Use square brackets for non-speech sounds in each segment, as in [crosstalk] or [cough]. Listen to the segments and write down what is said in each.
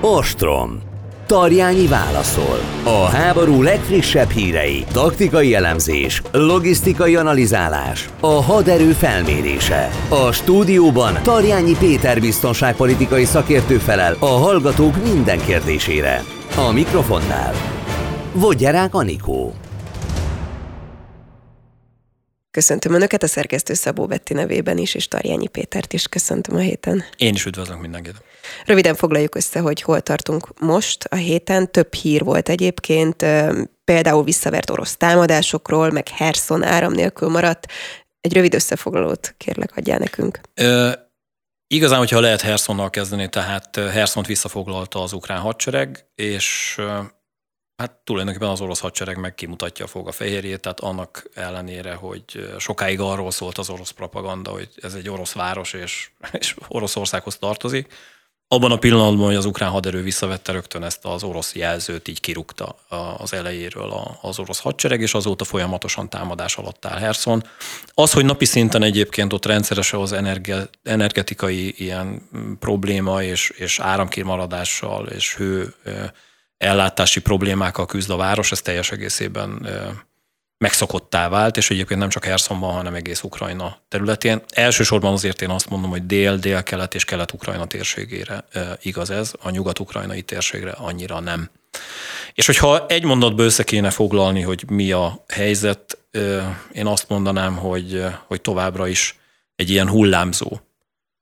Ostrom. Tarjányi válaszol. A háború legfrissebb hírei, taktikai elemzés, logisztikai analizálás, a haderő felmérése. A stúdióban Tarjányi Péter biztonságpolitikai szakértő felel a hallgatók minden kérdésére. A mikrofonnál Vodgyerák Anikó. Köszöntöm Önöket a szerkesztő Szabó Betti nevében is, és Tarjányi Pétert is köszöntöm a héten. Én is üdvözlök mindenkit. Röviden foglaljuk össze, hogy hol tartunk most. A héten több hír volt egyébként, például visszavert orosz támadásokról, meg Herson áram nélkül maradt. Egy rövid összefoglalót kérlek adjál nekünk. Ö, igazán, hogyha lehet Hersonnal kezdeni, tehát Hersont visszafoglalta az ukrán hadsereg, és Hát tulajdonképpen az orosz hadsereg meg kimutatja a fog a fehérjét, tehát annak ellenére, hogy sokáig arról szólt az orosz propaganda, hogy ez egy orosz város és, és Oroszországhoz tartozik. Abban a pillanatban, hogy az ukrán haderő visszavette rögtön ezt az orosz jelzőt, így kirúgta az elejéről az orosz hadsereg, és azóta folyamatosan támadás alatt áll Herson. Az, hogy napi szinten egyébként ott rendszeres az energetikai ilyen probléma és, és áramkimaradással és hő ellátási problémákkal küzd a város, ez teljes egészében megszokottá vált, és egyébként nem csak Herszonban, hanem egész Ukrajna területén. Elsősorban azért én azt mondom, hogy dél, dél-kelet és kelet-ukrajna térségére igaz ez, a nyugat-ukrajnai térségre annyira nem. És hogyha egy mondatba össze kéne foglalni, hogy mi a helyzet, én azt mondanám, hogy, hogy továbbra is egy ilyen hullámzó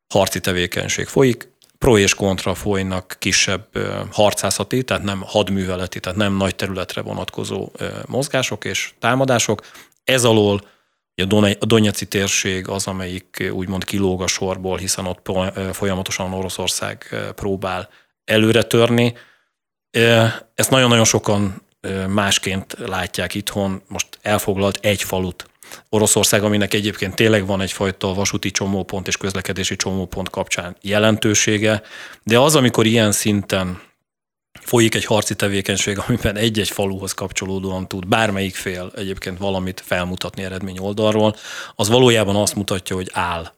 harci tevékenység folyik, pro és kontra folynak kisebb harcászati, tehát nem hadműveleti, tehát nem nagy területre vonatkozó mozgások és támadások. Ez alól a Donyaci térség az, amelyik úgymond kilóg a sorból, hiszen ott folyamatosan Oroszország próbál előre törni. Ezt nagyon-nagyon sokan másként látják itthon. Most elfoglalt egy falut Oroszország, aminek egyébként tényleg van egyfajta vasúti csomópont és közlekedési csomópont kapcsán jelentősége, de az, amikor ilyen szinten folyik egy harci tevékenység, amiben egy-egy faluhoz kapcsolódóan tud bármelyik fél egyébként valamit felmutatni eredmény oldalról, az valójában azt mutatja, hogy áll,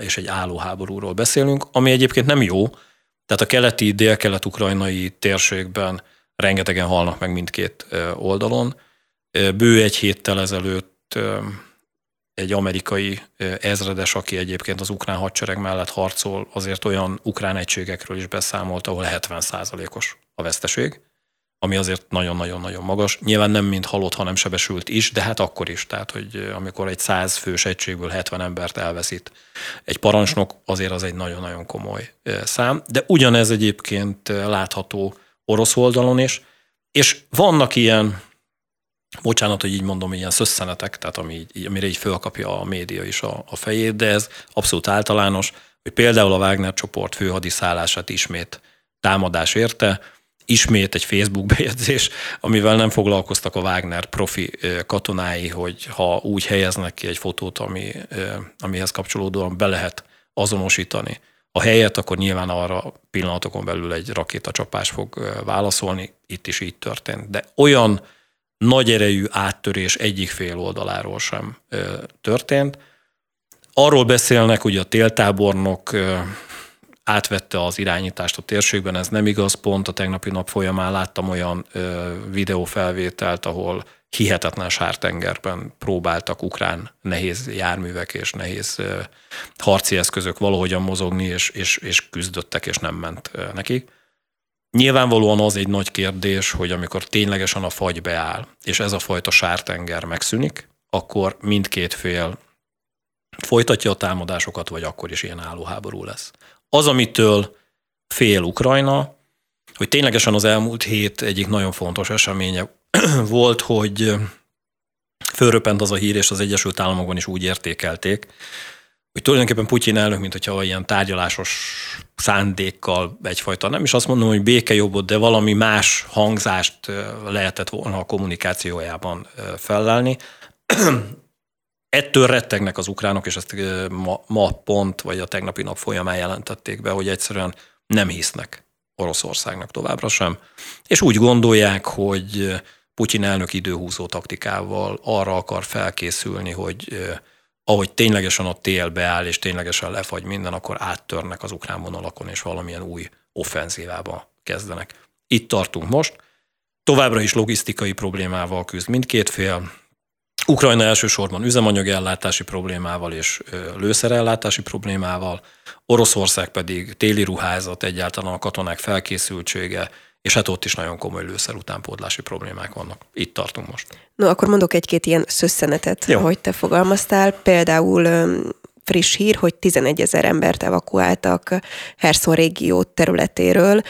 és egy álló háborúról beszélünk, ami egyébként nem jó, tehát a keleti, dél-kelet-ukrajnai térségben rengetegen halnak meg mindkét oldalon. Bő egy héttel ezelőtt egy amerikai ezredes, aki egyébként az ukrán hadsereg mellett harcol, azért olyan ukrán egységekről is beszámolt, ahol 70%-os a veszteség, ami azért nagyon-nagyon-nagyon magas. Nyilván nem mint halott, hanem sebesült is, de hát akkor is. Tehát, hogy amikor egy 100 fős egységből 70 embert elveszít egy parancsnok, azért az egy nagyon-nagyon komoly szám. De ugyanez egyébként látható orosz oldalon is, és vannak ilyen bocsánat, hogy így mondom, ilyen szösszenetek, tehát ami amire így fölkapja a média is a, a fejét, de ez abszolút általános, hogy például a Wagner csoport főhadiszállását ismét támadás érte, ismét egy Facebook [laughs] bejegyzés, amivel nem foglalkoztak a Wagner profi katonái, hogy ha úgy helyeznek ki egy fotót, ami, amihez kapcsolódóan be lehet azonosítani a helyet, akkor nyilván arra pillanatokon belül egy rakétacsapás fog válaszolni. Itt is így történt. De olyan nagy erejű áttörés egyik fél oldaláról sem történt. Arról beszélnek, hogy a téltábornok átvette az irányítást a térségben, ez nem igaz, pont a tegnapi nap folyamán láttam olyan videófelvételt, ahol hihetetlen sártengerben próbáltak ukrán nehéz járművek és nehéz harci eszközök valahogyan mozogni, és, és, és küzdöttek, és nem ment nekik. Nyilvánvalóan az egy nagy kérdés, hogy amikor ténylegesen a fagy beáll, és ez a fajta sártenger megszűnik, akkor mindkét fél folytatja a támadásokat, vagy akkor is ilyen állóháború lesz. Az, amitől fél Ukrajna, hogy ténylegesen az elmúlt hét egyik nagyon fontos eseménye [clears throat] volt, hogy fölröpent az a hír, és az Egyesült Államokban is úgy értékelték, hogy tulajdonképpen Putyin elnök, mint hogyha ilyen tárgyalásos szándékkal egyfajta, nem is azt mondom, hogy békejobbot, de valami más hangzást lehetett volna a kommunikációjában fellelni. [clears throat] Ettől rettegnek az ukránok, és ezt ma, ma pont, vagy a tegnapi nap folyamán jelentették be, hogy egyszerűen nem hisznek Oroszországnak továbbra sem. És úgy gondolják, hogy Putyin elnök időhúzó taktikával arra akar felkészülni, hogy ahogy ténylegesen a tél beáll, és ténylegesen lefagy minden, akkor áttörnek az ukrán vonalakon, és valamilyen új offenzívába kezdenek. Itt tartunk most. Továbbra is logisztikai problémával küzd mindkét fél. Ukrajna elsősorban üzemanyagellátási problémával és lőszerellátási problémával, Oroszország pedig téli ruházat, egyáltalán a katonák felkészültsége, és hát ott is nagyon komoly lőszer utánpótlási problémák vannak. Itt tartunk most. No, akkor mondok egy-két ilyen szösszenetet, Jó. hogy te fogalmaztál. Például friss hír, hogy 11 ezer embert evakuáltak Herson régió területéről,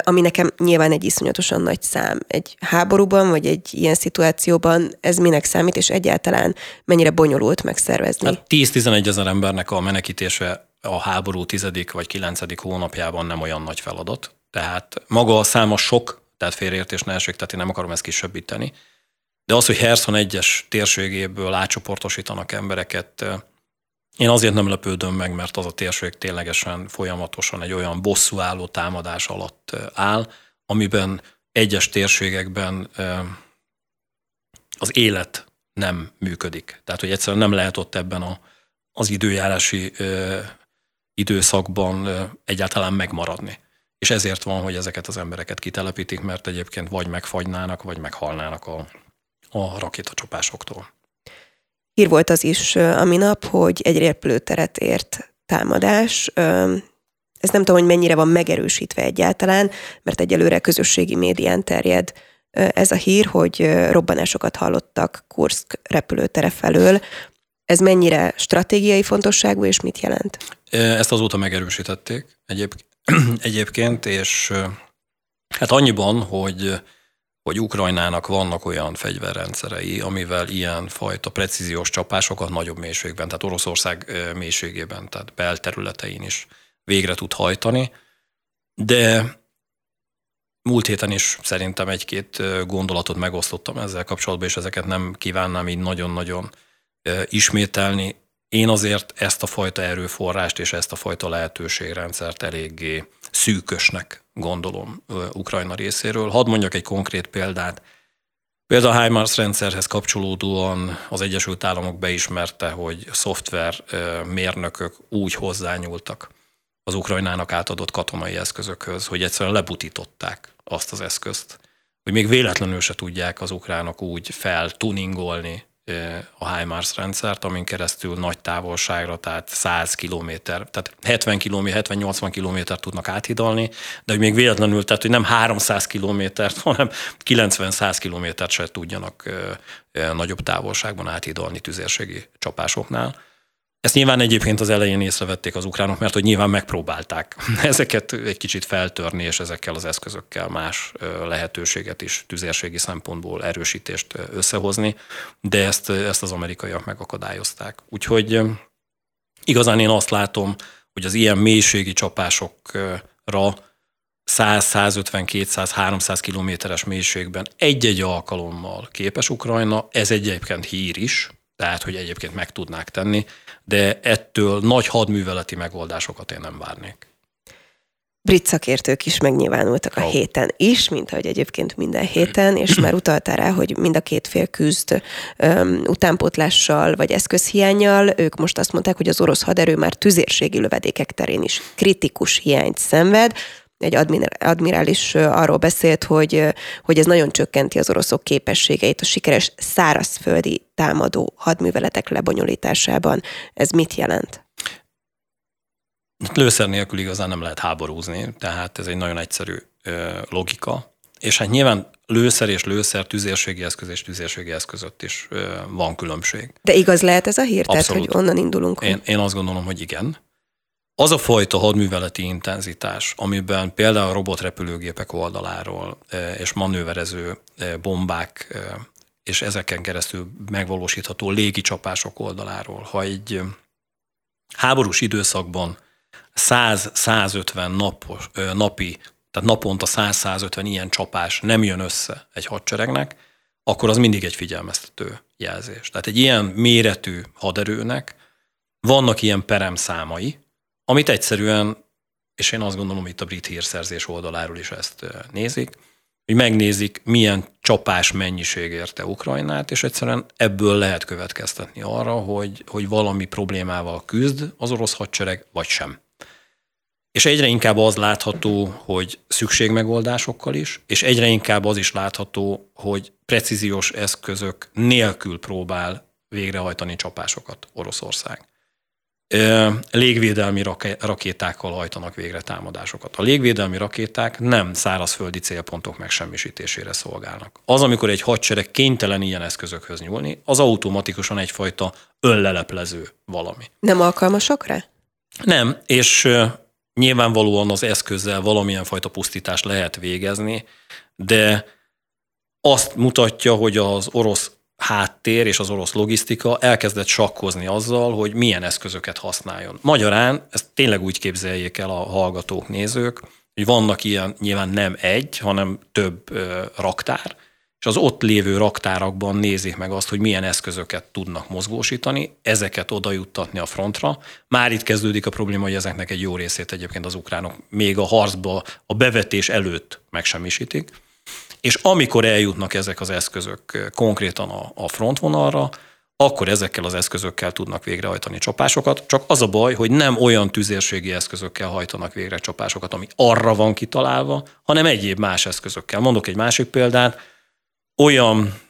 ami nekem nyilván egy iszonyatosan nagy szám. Egy háborúban, vagy egy ilyen szituációban ez minek számít, és egyáltalán mennyire bonyolult megszervezni? Hát 10-11 ezer embernek a menekítése a háború tizedik vagy kilencedik hónapjában nem olyan nagy feladat. Tehát maga a száma sok, tehát félreértés ne esik, tehát én nem akarom ezt kisebbíteni. De az, hogy Herson egyes térségéből átcsoportosítanak embereket, én azért nem lepődöm meg, mert az a térség ténylegesen folyamatosan egy olyan bosszúálló támadás alatt áll, amiben egyes térségekben az élet nem működik. Tehát, hogy egyszerűen nem lehet ott ebben a, az időjárási időszakban egyáltalán megmaradni. És ezért van, hogy ezeket az embereket kitelepítik, mert egyébként vagy megfagynának, vagy meghalnának a, a rakétacsapásoktól. Hír volt az is a minap, hogy egy repülőteret ért támadás. Ez nem tudom, hogy mennyire van megerősítve egyáltalán, mert egyelőre közösségi médián terjed ez a hír, hogy robbanásokat hallottak Kursk repülőtere felől. Ez mennyire stratégiai fontosságú, és mit jelent? Ezt azóta megerősítették egyéb, [clears throat] egyébként, és hát annyiban, hogy hogy Ukrajnának vannak olyan fegyverrendszerei, amivel ilyen fajta precíziós csapásokat nagyobb mélységben, tehát Oroszország mélységében, tehát belterületein is végre tud hajtani, de múlt héten is szerintem egy-két gondolatot megosztottam ezzel kapcsolatban, és ezeket nem kívánnám így nagyon-nagyon ismételni. Én azért ezt a fajta erőforrást és ezt a fajta lehetőségrendszert eléggé szűkösnek gondolom Ukrajna részéről. Hadd mondjak egy konkrét példát. Például a HIMARS rendszerhez kapcsolódóan az Egyesült Államok beismerte, hogy szoftver mérnökök úgy hozzányúltak az Ukrajnának átadott katonai eszközökhöz, hogy egyszerűen lebutították azt az eszközt, hogy még véletlenül se tudják az ukránok úgy feltuningolni a HIMARS rendszert, amin keresztül nagy távolságra, tehát 100 km, tehát 70 km, 70-80 km tudnak áthidalni, de hogy még véletlenül, tehát hogy nem 300 km, hanem 90-100 km se tudjanak nagyobb távolságban áthidalni tüzérségi csapásoknál. Ezt nyilván egyébként az elején észrevették az ukránok, mert hogy nyilván megpróbálták [laughs] ezeket egy kicsit feltörni, és ezekkel az eszközökkel más lehetőséget is tüzérségi szempontból erősítést összehozni, de ezt, ezt az amerikaiak megakadályozták. Úgyhogy igazán én azt látom, hogy az ilyen mélységi csapásokra 100, 150, 200, 300 kilométeres mélységben egy-egy alkalommal képes Ukrajna, ez egyébként hír is, tehát hogy egyébként meg tudnák tenni, de ettől nagy hadműveleti megoldásokat én nem várnék. Brit szakértők is megnyilvánultak a oh. héten is, mint ahogy egyébként minden héten, és már utaltál rá, hogy mind a két fél küzd um, utánpótlással vagy eszközhiányjal. Ők most azt mondták, hogy az orosz haderő már tüzérségi lövedékek terén is kritikus hiányt szenved egy admirális arról beszélt, hogy, hogy ez nagyon csökkenti az oroszok képességeit a sikeres szárazföldi támadó hadműveletek lebonyolításában. Ez mit jelent? Lőszer nélkül igazán nem lehet háborúzni, tehát ez egy nagyon egyszerű logika. És hát nyilván lőszer és lőszer, tüzérségi eszköz és tüzérségi eszközött is van különbség. De igaz lehet ez a hír? Abszolút. Tehát, hogy onnan indulunk? Én, én azt gondolom, hogy igen. Az a fajta hadműveleti intenzitás, amiben például robotrepülőgépek oldaláról e, és manőverező e, bombák e, és ezeken keresztül megvalósítható légicsapások oldaláról, ha egy háborús időszakban 100-150 napos, napi, tehát naponta 100-150 ilyen csapás nem jön össze egy hadseregnek, akkor az mindig egy figyelmeztető jelzés. Tehát egy ilyen méretű haderőnek vannak ilyen peremszámai, amit egyszerűen, és én azt gondolom, itt a brit hírszerzés oldaláról is ezt nézik, hogy megnézik, milyen csapás mennyiség érte Ukrajnát, és egyszerűen ebből lehet következtetni arra, hogy, hogy valami problémával küzd az orosz hadsereg, vagy sem. és egyre inkább az látható, hogy szükségmegoldásokkal is, és egyre inkább az is látható, hogy precíziós eszközök nélkül próbál végrehajtani csapásokat Oroszország. Légvédelmi rakétákkal hajtanak végre támadásokat. A légvédelmi rakéták nem szárazföldi célpontok megsemmisítésére szolgálnak. Az, amikor egy hadsereg kénytelen ilyen eszközökhöz nyúlni, az automatikusan egyfajta önleleplező valami. Nem alkalmasok rá? Nem, és nyilvánvalóan az eszközzel valamilyen fajta pusztítást lehet végezni, de azt mutatja, hogy az orosz háttér és az orosz logisztika elkezdett sakkozni azzal, hogy milyen eszközöket használjon. Magyarán, ezt tényleg úgy képzeljék el a hallgatók, nézők, hogy vannak ilyen nyilván nem egy, hanem több ö, raktár, és az ott lévő raktárakban nézik meg azt, hogy milyen eszközöket tudnak mozgósítani, ezeket oda juttatni a frontra. Már itt kezdődik a probléma, hogy ezeknek egy jó részét egyébként az ukránok még a harcba, a bevetés előtt megsemmisítik. És amikor eljutnak ezek az eszközök konkrétan a, a frontvonalra, akkor ezekkel az eszközökkel tudnak végrehajtani csapásokat. Csak az a baj, hogy nem olyan tüzérségi eszközökkel hajtanak végre csapásokat, ami arra van kitalálva, hanem egyéb más eszközökkel. Mondok egy másik példát, olyan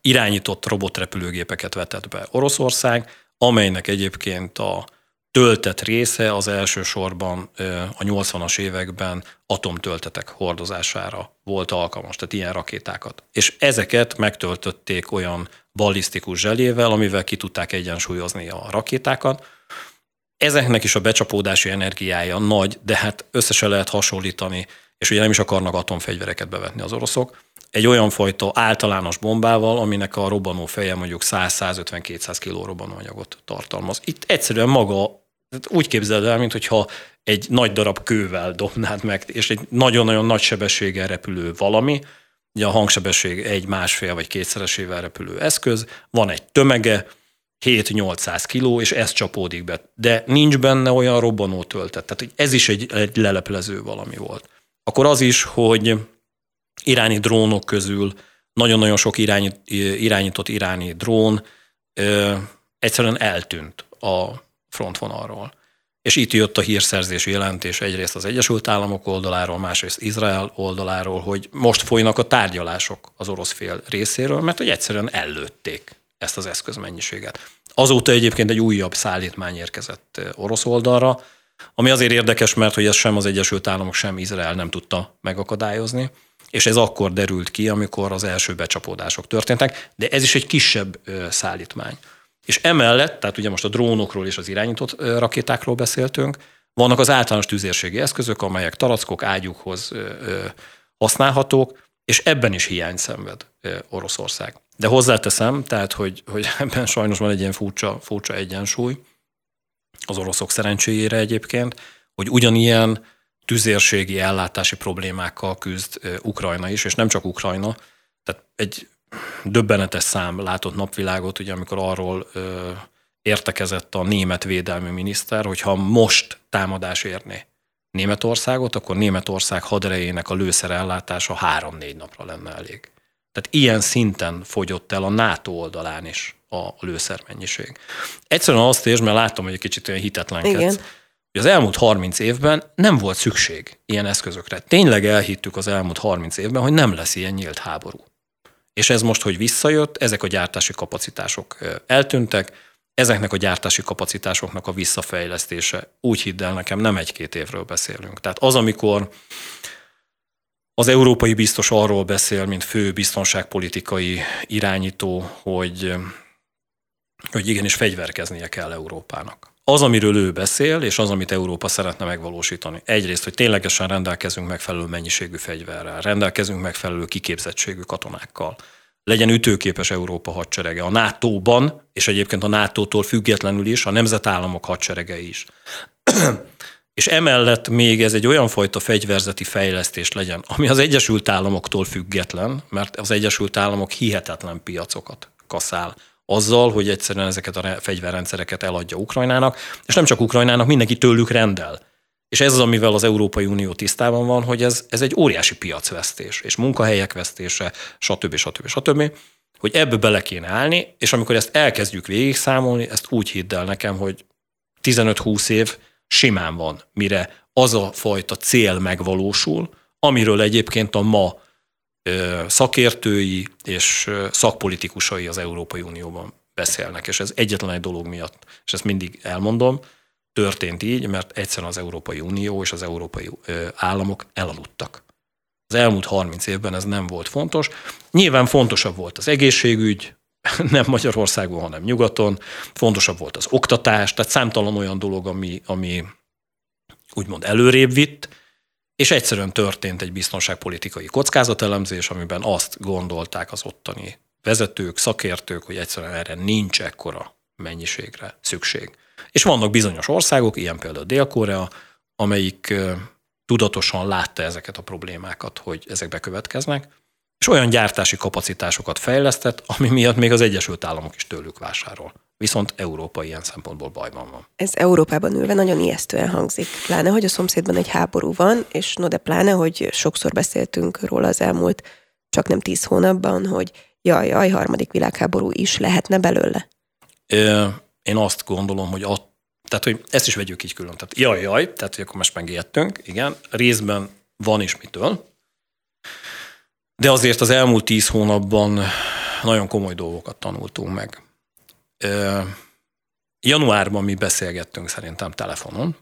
irányított robotrepülőgépeket vetett be Oroszország, amelynek egyébként a töltet része az elsősorban a 80-as években atomtöltetek hordozására volt alkalmas, tehát ilyen rakétákat. És ezeket megtöltötték olyan ballisztikus zselével, amivel ki tudták egyensúlyozni a rakétákat. Ezeknek is a becsapódási energiája nagy, de hát összesen lehet hasonlítani, és ugye nem is akarnak atomfegyvereket bevetni az oroszok, egy olyan fajta általános bombával, aminek a robbanó feje mondjuk 100-150-200 kg robbanóanyagot tartalmaz. Itt egyszerűen maga úgy képzeld el, mintha egy nagy darab kővel dobnád meg, és egy nagyon-nagyon nagy sebességgel repülő valami, ugye a hangsebesség egy másfél vagy kétszeresével repülő eszköz, van egy tömege, 7-800 kiló, és ez csapódik be. De nincs benne olyan robbanó töltet. Tehát ez is egy, egy leleplező valami volt. Akkor az is, hogy iráni drónok közül nagyon-nagyon sok irányít, irányított iráni drón ö, egyszerűen eltűnt a frontvonalról. És itt jött a hírszerzési jelentés egyrészt az Egyesült Államok oldaláról, másrészt Izrael oldaláról, hogy most folynak a tárgyalások az orosz fél részéről, mert hogy egyszerűen ellőtték ezt az eszközmennyiséget. Azóta egyébként egy újabb szállítmány érkezett orosz oldalra, ami azért érdekes, mert hogy ez sem az Egyesült Államok, sem Izrael nem tudta megakadályozni, és ez akkor derült ki, amikor az első becsapódások történtek, de ez is egy kisebb szállítmány. És emellett, tehát ugye most a drónokról és az irányított rakétákról beszéltünk, vannak az általános tüzérségi eszközök, amelyek tarackok ágyukhoz használhatók, és ebben is hiány szenved Oroszország. De hozzáteszem, tehát, hogy, hogy [laughs] ebben sajnos van egy ilyen furcsa, furcsa egyensúly, az oroszok szerencséjére egyébként, hogy ugyanilyen tüzérségi ellátási problémákkal küzd Ukrajna is, és nem csak Ukrajna. Tehát egy döbbenetes szám látott napvilágot, ugye amikor arról ö, értekezett a német védelmi miniszter, hogy ha most támadás érné Németországot, akkor Németország haderejének a lőszerellátása három-négy napra lenne elég. Tehát ilyen szinten fogyott el a NATO oldalán is a lőszermennyiség. Egyszerűen azt érz, mert láttam, hogy egy kicsit olyan hitetlenkedsz, Igen hogy az elmúlt 30 évben nem volt szükség ilyen eszközökre. Tényleg elhittük az elmúlt 30 évben, hogy nem lesz ilyen nyílt háború. És ez most, hogy visszajött, ezek a gyártási kapacitások eltűntek, ezeknek a gyártási kapacitásoknak a visszafejlesztése, úgy hidd el nekem, nem egy-két évről beszélünk. Tehát az, amikor az európai biztos arról beszél, mint fő biztonságpolitikai irányító, hogy, hogy igenis fegyverkeznie kell Európának az, amiről ő beszél, és az, amit Európa szeretne megvalósítani. Egyrészt, hogy ténylegesen rendelkezünk megfelelő mennyiségű fegyverrel, rendelkezünk megfelelő kiképzettségű katonákkal, legyen ütőképes Európa hadserege a NATO-ban, és egyébként a NATO-tól függetlenül is, a nemzetállamok hadserege is. [clears throat] és emellett még ez egy olyan fajta fegyverzeti fejlesztés legyen, ami az Egyesült Államoktól független, mert az Egyesült Államok hihetetlen piacokat kaszál azzal, hogy egyszerűen ezeket a fegyverrendszereket eladja Ukrajnának, és nem csak Ukrajnának, mindenki tőlük rendel. És ez az, amivel az Európai Unió tisztában van, hogy ez, ez egy óriási piacvesztés, és munkahelyek vesztése, stb. stb. stb. Hogy ebből bele kéne állni, és amikor ezt elkezdjük végig számolni, ezt úgy hidd el nekem, hogy 15-20 év simán van, mire az a fajta cél megvalósul, amiről egyébként a ma szakértői és szakpolitikusai az Európai Unióban beszélnek, és ez egyetlen egy dolog miatt, és ezt mindig elmondom, történt így, mert egyszerűen az Európai Unió és az európai államok elaludtak. Az elmúlt 30 évben ez nem volt fontos. Nyilván fontosabb volt az egészségügy, [laughs] nem Magyarországon, hanem nyugaton, fontosabb volt az oktatás, tehát számtalan olyan dolog, ami, ami úgymond előrébb vitt, és egyszerűen történt egy biztonságpolitikai kockázatelemzés, amiben azt gondolták az ottani vezetők, szakértők, hogy egyszerűen erre nincs ekkora mennyiségre szükség. És vannak bizonyos országok, ilyen például Dél-Korea, amelyik tudatosan látta ezeket a problémákat, hogy ezek bekövetkeznek, és olyan gyártási kapacitásokat fejlesztett, ami miatt még az Egyesült Államok is tőlük vásárol. Viszont Európa ilyen szempontból bajban van. Ez Európában ülve nagyon ijesztően hangzik. Pláne, hogy a szomszédban egy háború van, és no de pláne, hogy sokszor beszéltünk róla az elmúlt csak nem tíz hónapban, hogy jaj, jaj, harmadik világháború is lehetne belőle. Én azt gondolom, hogy a, tehát, hogy ezt is vegyük így külön. Tehát jaj, jaj, tehát, hogy akkor most megijedtünk, igen, részben van is mitől, de azért az elmúlt tíz hónapban nagyon komoly dolgokat tanultunk meg. Januárban mi beszélgettünk szerintem telefonon,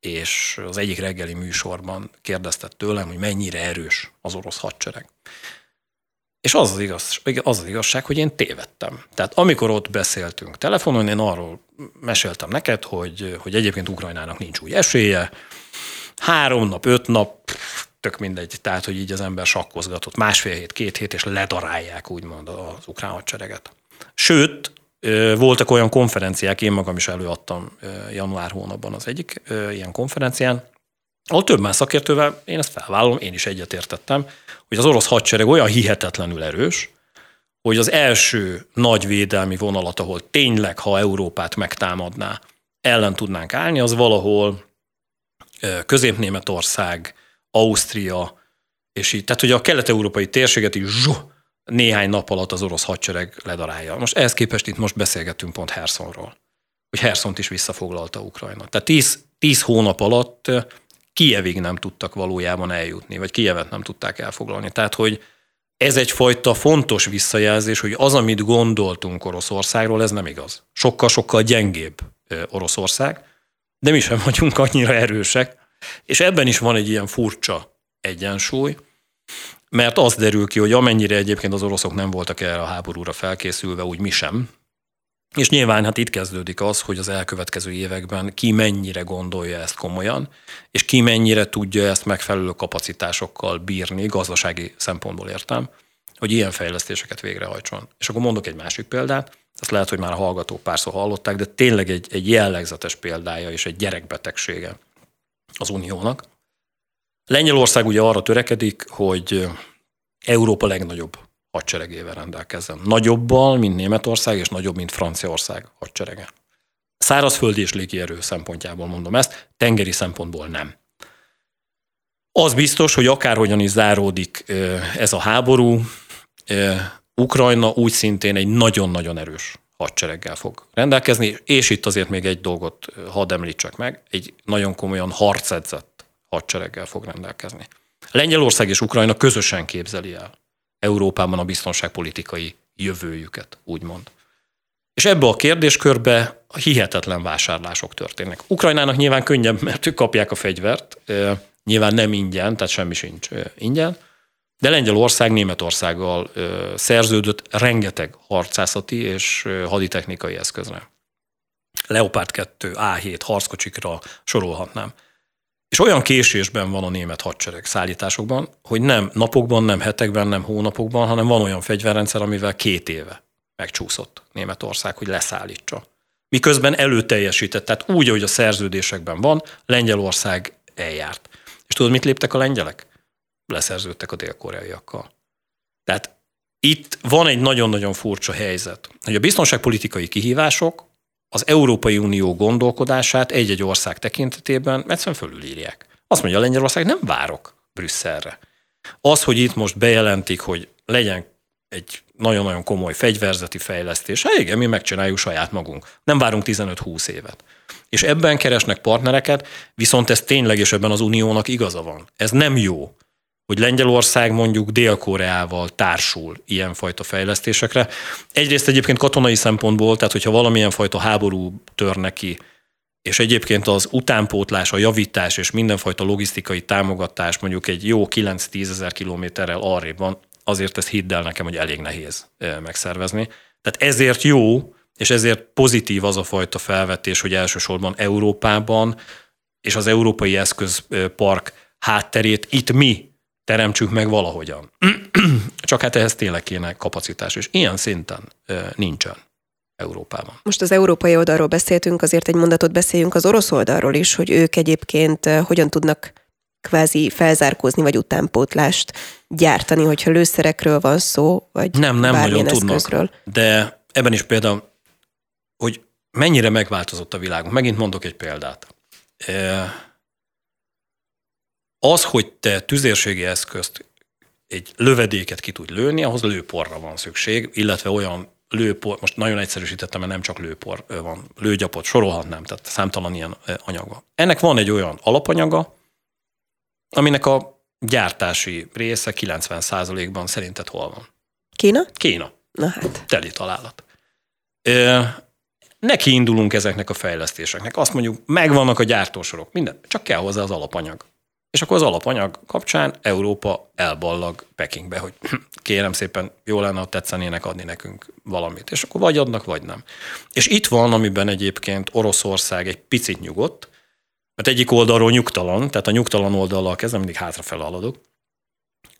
és az egyik reggeli műsorban kérdezte tőlem, hogy mennyire erős az orosz hadsereg. És az az, igaz, az az igazság, hogy én tévedtem. Tehát amikor ott beszéltünk telefonon, én arról meséltem neked, hogy, hogy egyébként Ukrajnának nincs új esélye, három nap, öt nap, tök mindegy, tehát hogy így az ember sakkozgatott másfél hét, két hét, és ledarálják úgymond az ukrán hadsereget. Sőt, voltak olyan konferenciák, én magam is előadtam január hónapban az egyik ilyen konferencián, ahol több más szakértővel, én ezt felvállalom, én is egyetértettem, hogy az orosz hadsereg olyan hihetetlenül erős, hogy az első nagy védelmi vonalat, ahol tényleg, ha Európát megtámadná, ellen tudnánk állni, az valahol Közép-Németország, Ausztria, és így, tehát hogy a kelet-európai térséget is zsuh, néhány nap alatt az orosz hadsereg ledarálja. Most ehhez képest itt most beszélgetünk pont Hersonról, hogy Hersont is visszafoglalta Ukrajna. Tehát tíz, tíz hónap alatt Kijevig nem tudtak valójában eljutni, vagy Kijevet nem tudták elfoglalni. Tehát, hogy ez egyfajta fontos visszajelzés, hogy az, amit gondoltunk Oroszországról, ez nem igaz. Sokkal-sokkal gyengébb Oroszország, de mi sem vagyunk annyira erősek, és ebben is van egy ilyen furcsa egyensúly, mert az derül ki, hogy amennyire egyébként az oroszok nem voltak erre a háborúra felkészülve, úgy mi sem, és nyilván hát itt kezdődik az, hogy az elkövetkező években ki mennyire gondolja ezt komolyan, és ki mennyire tudja ezt megfelelő kapacitásokkal bírni, gazdasági szempontból értem, hogy ilyen fejlesztéseket végrehajtson. És akkor mondok egy másik példát, ezt lehet, hogy már a hallgatók párszor hallották, de tényleg egy, egy jellegzetes példája és egy gyerekbetegsége az uniónak. Lengyelország ugye arra törekedik, hogy Európa legnagyobb hadseregével rendelkezzen. Nagyobbal, mint Németország, és nagyobb, mint Franciaország hadserege. Szárazföldi és légierő szempontjából mondom ezt, tengeri szempontból nem. Az biztos, hogy akárhogyan is záródik ez a háború, Ukrajna úgy szintén egy nagyon-nagyon erős hadsereggel fog rendelkezni, és itt azért még egy dolgot hadd említsek meg, egy nagyon komolyan harcedzett hadsereggel fog rendelkezni. Lengyelország és Ukrajna közösen képzeli el Európában a biztonságpolitikai jövőjüket, úgymond. És ebbe a kérdéskörbe hihetetlen vásárlások történnek. Ukrajnának nyilván könnyebb, mert ők kapják a fegyvert, nyilván nem ingyen, tehát semmi sincs ingyen, de Lengyelország Németországgal szerződött rengeteg harcászati és haditechnikai eszközre. Leopard 2, A7 harckocsikra sorolhatnám. És olyan késésben van a német hadsereg szállításokban, hogy nem napokban, nem hetekben, nem hónapokban, hanem van olyan fegyverrendszer, amivel két éve megcsúszott Németország, hogy leszállítsa. Miközben előteljesített, tehát úgy, ahogy a szerződésekben van, Lengyelország eljárt. És tudod, mit léptek a lengyelek? Leszerződtek a dél-koreaiakkal. Tehát itt van egy nagyon-nagyon furcsa helyzet, hogy a biztonságpolitikai kihívások az Európai Unió gondolkodását egy-egy ország tekintetében egyszerűen fölülírják. Azt mondja Lengyelország, nem várok Brüsszelre. Az, hogy itt most bejelentik, hogy legyen egy nagyon-nagyon komoly fegyverzeti fejlesztés. Hát igen, mi megcsináljuk saját magunk. Nem várunk 15-20 évet. És ebben keresnek partnereket, viszont ez tényleg, és ebben az uniónak igaza van. Ez nem jó, hogy Lengyelország mondjuk Dél-Koreával társul ilyenfajta fejlesztésekre. Egyrészt egyébként katonai szempontból, tehát hogyha valamilyen fajta háború tör neki, és egyébként az utánpótlás, a javítás és mindenfajta logisztikai támogatás mondjuk egy jó 9-10 ezer kilométerrel arrébb van, azért ezt hidd el nekem, hogy elég nehéz megszervezni. Tehát ezért jó, és ezért pozitív az a fajta felvetés, hogy elsősorban Európában és az európai eszközpark hátterét itt mi teremtsük meg valahogyan. [clears throat] Csak hát ehhez tényleg kéne kapacitás, és ilyen szinten nincsen. Európában. Most az európai oldalról beszéltünk, azért egy mondatot beszéljünk az orosz oldalról is, hogy ők egyébként hogyan tudnak kvázi felzárkózni, vagy utánpótlást gyártani, hogyha lőszerekről van szó, vagy Nem, nem nagyon eszközről. tudnak, de ebben is például, hogy mennyire megváltozott a világunk. Megint mondok egy példát. Az, hogy te tüzérségi eszközt, egy lövedéket ki tudj lőni, ahhoz lőporra van szükség, illetve olyan lőpor, most nagyon egyszerűsítettem, mert nem csak lőpor van, lőgyapot sorolhatnám, tehát számtalan ilyen anyag van. Ennek van egy olyan alapanyaga, aminek a gyártási része 90%-ban szerinted hol van? Kína? Kína. Na hát. Teli találat. Neki indulunk ezeknek a fejlesztéseknek. Azt mondjuk, megvannak a gyártósorok, minden, csak kell hozzá az alapanyag. És akkor az alapanyag kapcsán Európa elballag Pekingbe, hogy [clears throat] kérem szépen, jó lenne, ha tetszenének adni nekünk valamit. És akkor vagy adnak, vagy nem. És itt van, amiben egyébként Oroszország egy picit nyugodt, mert egyik oldalról nyugtalan, tehát a nyugtalan oldallal kezdem, mindig hátrafele haladok,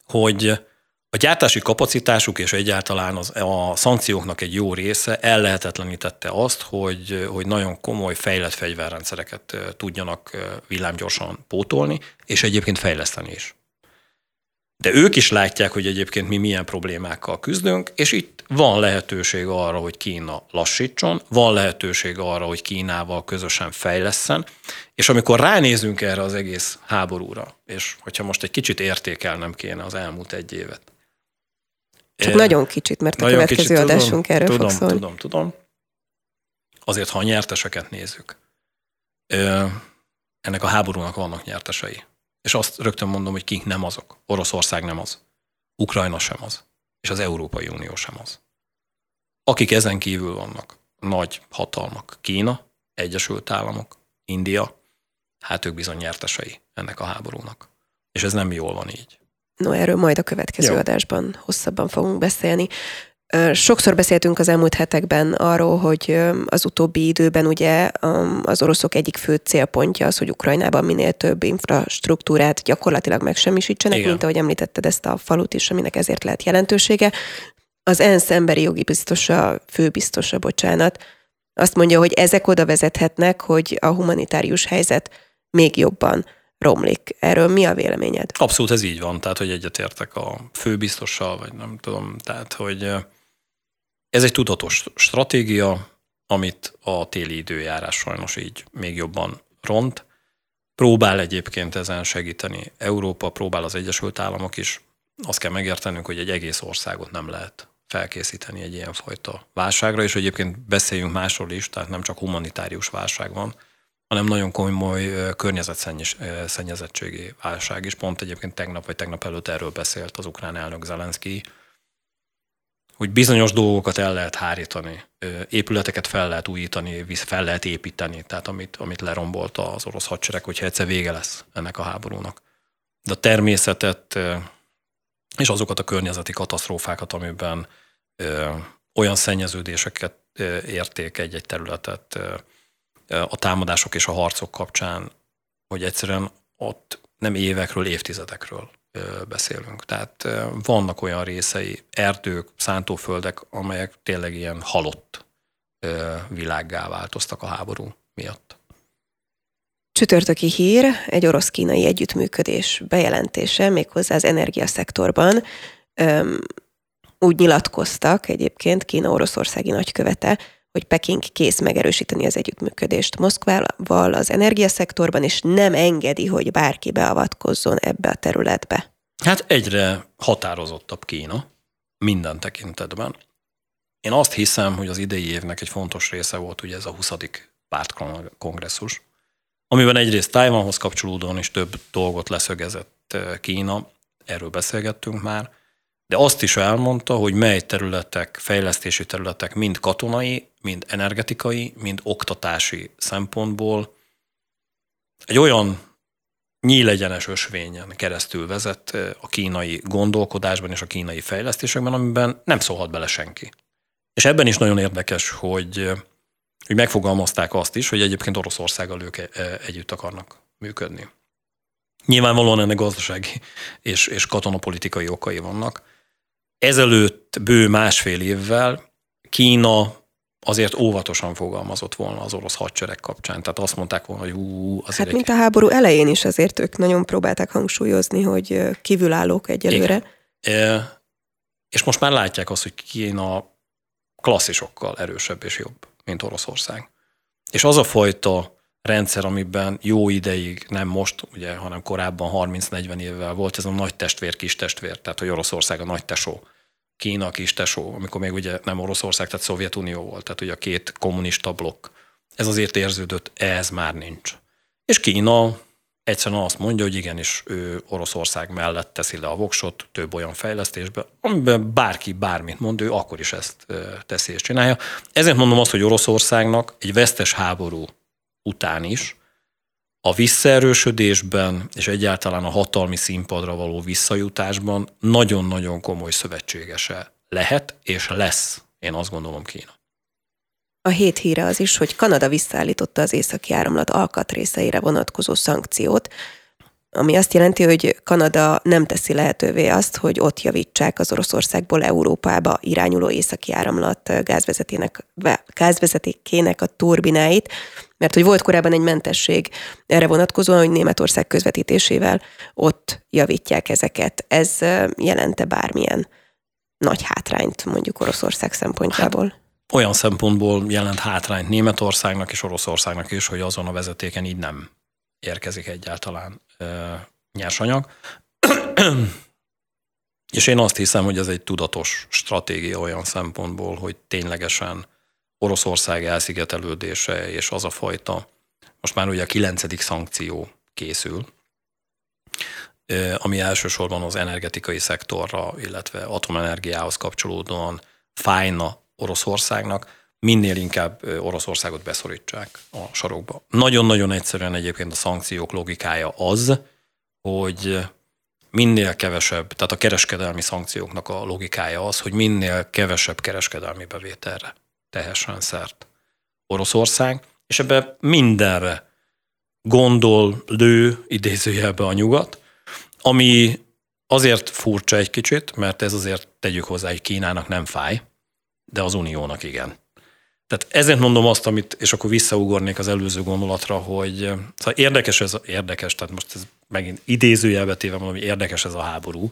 hogy a gyártási kapacitásuk és egyáltalán az, a szankcióknak egy jó része ellehetetlenítette azt, hogy, hogy nagyon komoly fejlett fegyverrendszereket tudjanak villámgyorsan pótolni, és egyébként fejleszteni is. De ők is látják, hogy egyébként mi milyen problémákkal küzdünk, és itt van lehetőség arra, hogy Kína lassítson, van lehetőség arra, hogy Kínával közösen fejleszen, és amikor ránézünk erre az egész háborúra, és hogyha most egy kicsit értékelnem kéne az elmúlt egy évet, csak é, nagyon kicsit, mert a következő kicsit, adásunk tudom, erről tudom, fog szólni. Tudom, tudom, Azért, ha a nyerteseket nézzük, ennek a háborúnak vannak nyertesei. És azt rögtön mondom, hogy kik nem azok. Oroszország nem az. Ukrajna sem az. És az Európai Unió sem az. Akik ezen kívül vannak, nagy hatalmak, Kína, Egyesült Államok, India, hát ők bizony nyertesei ennek a háborúnak. És ez nem jól van így. No, erről majd a következő Jó. adásban hosszabban fogunk beszélni. Sokszor beszéltünk az elmúlt hetekben arról, hogy az utóbbi időben ugye az oroszok egyik fő célpontja az, hogy Ukrajnában minél több infrastruktúrát gyakorlatilag megsemmisítsenek, Igen. mint ahogy említetted ezt a falut is, aminek ezért lehet jelentősége. Az ENSZ emberi jogi biztosa, főbiztosa, bocsánat, azt mondja, hogy ezek oda vezethetnek, hogy a humanitárius helyzet még jobban romlik. Erről mi a véleményed? Abszolút ez így van, tehát hogy egyetértek a főbiztossal, vagy nem tudom, tehát hogy ez egy tudatos stratégia, amit a téli időjárás sajnos így még jobban ront. Próbál egyébként ezen segíteni Európa, próbál az Egyesült Államok is. Azt kell megértenünk, hogy egy egész országot nem lehet felkészíteni egy ilyenfajta válságra, és egyébként beszéljünk másról is, tehát nem csak humanitárius válság van, hanem nagyon komoly környezetszennyezettségi válság is. Pont egyébként tegnap vagy tegnap előtt erről beszélt az ukrán elnök Zelenszky, hogy bizonyos dolgokat el lehet hárítani, épületeket fel lehet újítani, fel lehet építeni, tehát amit, amit lerombolt az orosz hadsereg, hogyha egyszer vége lesz ennek a háborúnak. De a természetet és azokat a környezeti katasztrófákat, amiben olyan szennyeződéseket érték egy-egy területet a támadások és a harcok kapcsán, hogy egyszerűen ott nem évekről, évtizedekről beszélünk. Tehát vannak olyan részei, erdők, szántóföldek, amelyek tényleg ilyen halott világgá változtak a háború miatt. Csütörtöki hír, egy orosz-kínai együttműködés bejelentése, méghozzá az energiaszektorban. úgy nyilatkoztak egyébként Kína oroszországi nagykövete, hogy Peking kész megerősíteni az együttműködést Moszkvával az energiaszektorban, és nem engedi, hogy bárki beavatkozzon ebbe a területbe. Hát egyre határozottabb Kína, minden tekintetben. Én azt hiszem, hogy az idei évnek egy fontos része volt ugye ez a 20. pártkongresszus, amiben egyrészt Tájvanhoz kapcsolódóan is több dolgot leszögezett Kína, erről beszélgettünk már, de azt is elmondta, hogy mely területek, fejlesztési területek mind katonai, mind energetikai, mind oktatási szempontból egy olyan nyílegyenes ösvényen keresztül vezet a kínai gondolkodásban és a kínai fejlesztésekben, amiben nem szólhat bele senki. És ebben is nagyon érdekes, hogy, hogy megfogalmazták azt is, hogy egyébként Oroszországgal ők e, együtt akarnak működni. Nyilvánvalóan ennek gazdasági és, és katonapolitikai okai vannak. Ezelőtt bő másfél évvel Kína azért óvatosan fogalmazott volna az orosz hadsereg kapcsán. Tehát azt mondták volna, hogy hú, azért Hát, egy... mint a háború elején is azért ők nagyon próbálták hangsúlyozni, hogy kívülállók egyelőre. Igen. E, és most már látják azt, hogy Kína klasszisokkal erősebb és jobb, mint Oroszország. És az a fajta rendszer, amiben jó ideig, nem most, ugye, hanem korábban 30-40 évvel volt ez a nagy testvér, kis testvér, tehát hogy Oroszország a nagy tesó, Kína kis tesó, amikor még ugye nem Oroszország, tehát Szovjetunió volt, tehát ugye a két kommunista blokk. Ez azért érződött, ez már nincs. És Kína egyszerűen azt mondja, hogy igenis ő Oroszország mellett teszi le a voksot több olyan fejlesztésbe, amiben bárki bármit mond, ő akkor is ezt teszi és csinálja. Ezért mondom azt, hogy Oroszországnak egy vesztes háború után is a visszaerősödésben és egyáltalán a hatalmi színpadra való visszajutásban nagyon-nagyon komoly szövetségese lehet és lesz, én azt gondolom Kína. A hét híre az is, hogy Kanada visszaállította az északi áramlat alkatrészeire vonatkozó szankciót, ami azt jelenti, hogy Kanada nem teszi lehetővé azt, hogy ott javítsák az Oroszországból Európába irányuló északi áramlat gázvezetének, gázvezetékének a turbináit, mert hogy volt korábban egy mentesség erre vonatkozóan, hogy Németország közvetítésével ott javítják ezeket. Ez jelente bármilyen nagy hátrányt mondjuk Oroszország szempontjából? Hát, olyan szempontból jelent hátrányt Németországnak és Oroszországnak is, hogy azon a vezetéken így nem érkezik egyáltalán nyersanyag. [clears throat] És én azt hiszem, hogy ez egy tudatos stratégia olyan szempontból, hogy ténylegesen Oroszország elszigetelődése és az a fajta, most már ugye a kilencedik szankció készül, ami elsősorban az energetikai szektorra, illetve atomenergiához kapcsolódóan fájna Oroszországnak, minél inkább Oroszországot beszorítsák a sarokba. Nagyon-nagyon egyszerűen egyébként a szankciók logikája az, hogy minél kevesebb, tehát a kereskedelmi szankcióknak a logikája az, hogy minél kevesebb kereskedelmi bevételre tehessen szert Oroszország, és ebbe mindenre gondol, lő, idézőjelbe a nyugat, ami azért furcsa egy kicsit, mert ez azért tegyük hozzá, hogy Kínának nem fáj, de az Uniónak igen. Tehát ezért mondom azt, amit, és akkor visszaugornék az előző gondolatra, hogy szóval érdekes ez, érdekes, tehát most ez megint idézőjelbe téve mondom, hogy érdekes ez a háború.